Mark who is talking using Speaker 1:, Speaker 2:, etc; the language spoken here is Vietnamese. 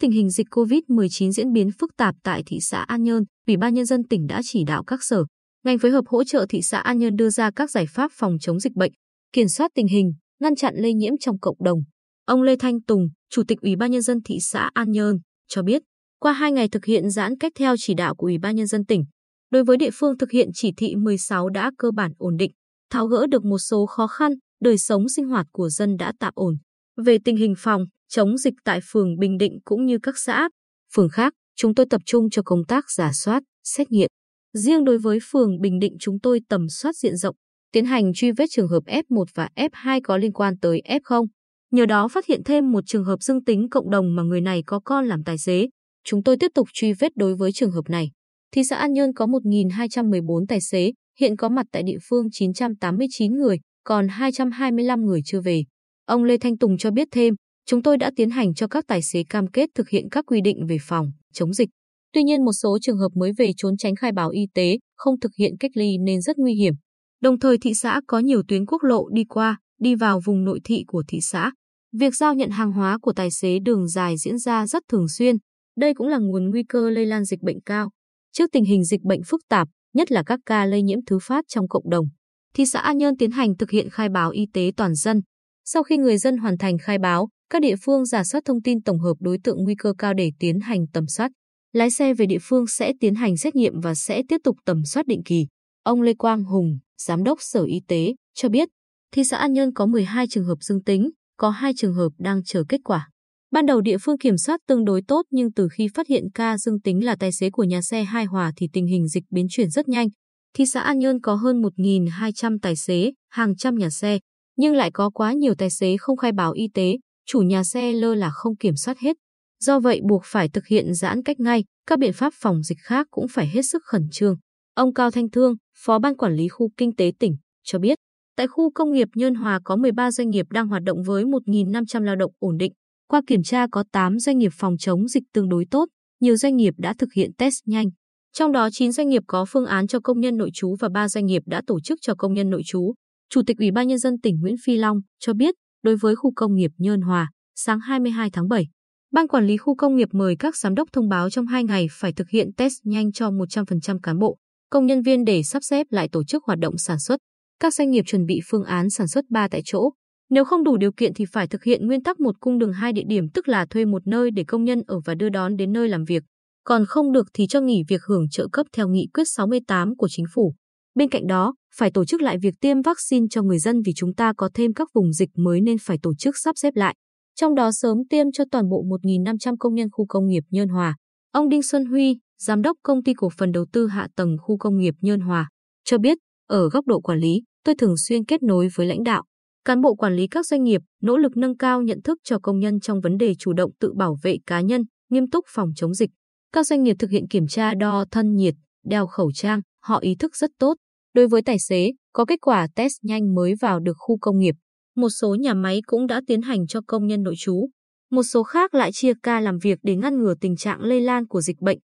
Speaker 1: tình hình dịch COVID-19 diễn biến phức tạp tại thị xã An Nhơn, Ủy ban Nhân dân tỉnh đã chỉ đạo các sở, ngành phối hợp hỗ trợ thị xã An Nhơn đưa ra các giải pháp phòng chống dịch bệnh, kiểm soát tình hình, ngăn chặn lây nhiễm trong cộng đồng. Ông Lê Thanh Tùng, Chủ tịch Ủy ban Nhân dân thị xã An Nhơn, cho biết, qua hai ngày thực hiện giãn cách theo chỉ đạo của Ủy ban Nhân dân tỉnh, đối với địa phương thực hiện chỉ thị 16 đã cơ bản ổn định, tháo gỡ được một số khó khăn, đời sống sinh hoạt của dân đã tạm ổn. Về tình hình phòng, chống dịch tại phường Bình Định cũng như các xã, phường khác, chúng tôi tập trung cho công tác giả soát, xét nghiệm. Riêng đối với phường Bình Định chúng tôi tầm soát diện rộng, tiến hành truy vết trường hợp F1 và F2 có liên quan tới F0. Nhờ đó phát hiện thêm một trường hợp dương tính cộng đồng mà người này có con làm tài xế. Chúng tôi tiếp tục truy vết đối với trường hợp này. Thị xã An Nhơn có 1.214 tài xế, hiện có mặt tại địa phương 989 người, còn 225 người chưa về. Ông Lê Thanh Tùng cho biết thêm, chúng tôi đã tiến hành cho các tài xế cam kết thực hiện các quy định về phòng, chống dịch. Tuy nhiên một số trường hợp mới về trốn tránh khai báo y tế, không thực hiện cách ly nên rất nguy hiểm. Đồng thời thị xã có nhiều tuyến quốc lộ đi qua, đi vào vùng nội thị của thị xã. Việc giao nhận hàng hóa của tài xế đường dài diễn ra rất thường xuyên. Đây cũng là nguồn nguy cơ lây lan dịch bệnh cao. Trước tình hình dịch bệnh phức tạp, nhất là các ca lây nhiễm thứ phát trong cộng đồng, thị xã An Nhơn tiến hành thực hiện khai báo y tế toàn dân. Sau khi người dân hoàn thành khai báo, các địa phương giả soát thông tin tổng hợp đối tượng nguy cơ cao để tiến hành tầm soát. Lái xe về địa phương sẽ tiến hành xét nghiệm và sẽ tiếp tục tầm soát định kỳ. Ông Lê Quang Hùng, Giám đốc Sở Y tế, cho biết, thị xã An Nhơn có 12 trường hợp dương tính, có 2 trường hợp đang chờ kết quả. Ban đầu địa phương kiểm soát tương đối tốt nhưng từ khi phát hiện ca dương tính là tài xế của nhà xe Hai Hòa thì tình hình dịch biến chuyển rất nhanh. Thị xã An Nhơn có hơn 1.200 tài xế, hàng trăm nhà xe, nhưng lại có quá nhiều tài xế không khai báo y tế, chủ nhà xe lơ là không kiểm soát hết. Do vậy buộc phải thực hiện giãn cách ngay, các biện pháp phòng dịch khác cũng phải hết sức khẩn trương. Ông Cao Thanh Thương, Phó Ban Quản lý Khu Kinh tế tỉnh, cho biết, tại khu công nghiệp Nhơn Hòa có 13 doanh nghiệp đang hoạt động với 1.500 lao động ổn định. Qua kiểm tra có 8 doanh nghiệp phòng chống dịch tương đối tốt, nhiều doanh nghiệp đã thực hiện test nhanh. Trong đó 9 doanh nghiệp có phương án cho công nhân nội trú và 3 doanh nghiệp đã tổ chức cho công nhân nội trú. Chủ tịch Ủy ban Nhân dân tỉnh Nguyễn Phi Long cho biết, đối với khu công nghiệp Nhơn Hòa, sáng 22 tháng 7, Ban quản lý khu công nghiệp mời các giám đốc thông báo trong 2 ngày phải thực hiện test nhanh cho 100% cán bộ, công nhân viên để sắp xếp lại tổ chức hoạt động sản xuất. Các doanh nghiệp chuẩn bị phương án sản xuất 3 tại chỗ. Nếu không đủ điều kiện thì phải thực hiện nguyên tắc một cung đường hai địa điểm tức là thuê một nơi để công nhân ở và đưa đón đến nơi làm việc. Còn không được thì cho nghỉ việc hưởng trợ cấp theo nghị quyết 68 của chính phủ. Bên cạnh đó, phải tổ chức lại việc tiêm vaccine cho người dân vì chúng ta có thêm các vùng dịch mới nên phải tổ chức sắp xếp lại. Trong đó sớm tiêm cho toàn bộ 1.500 công nhân khu công nghiệp Nhơn Hòa. Ông Đinh Xuân Huy, Giám đốc Công ty Cổ phần Đầu tư Hạ tầng Khu công nghiệp Nhơn Hòa, cho biết, ở góc độ quản lý, tôi thường xuyên kết nối với lãnh đạo, cán bộ quản lý các doanh nghiệp, nỗ lực nâng cao nhận thức cho công nhân trong vấn đề chủ động tự bảo vệ cá nhân, nghiêm túc phòng chống dịch. Các doanh nghiệp thực hiện kiểm tra đo thân nhiệt, đeo khẩu trang, họ ý thức rất tốt. Đối với tài xế, có kết quả test nhanh mới vào được khu công nghiệp. Một số nhà máy cũng đã tiến hành cho công nhân nội trú. Một số khác lại chia ca làm việc để ngăn ngừa tình trạng lây lan của dịch bệnh.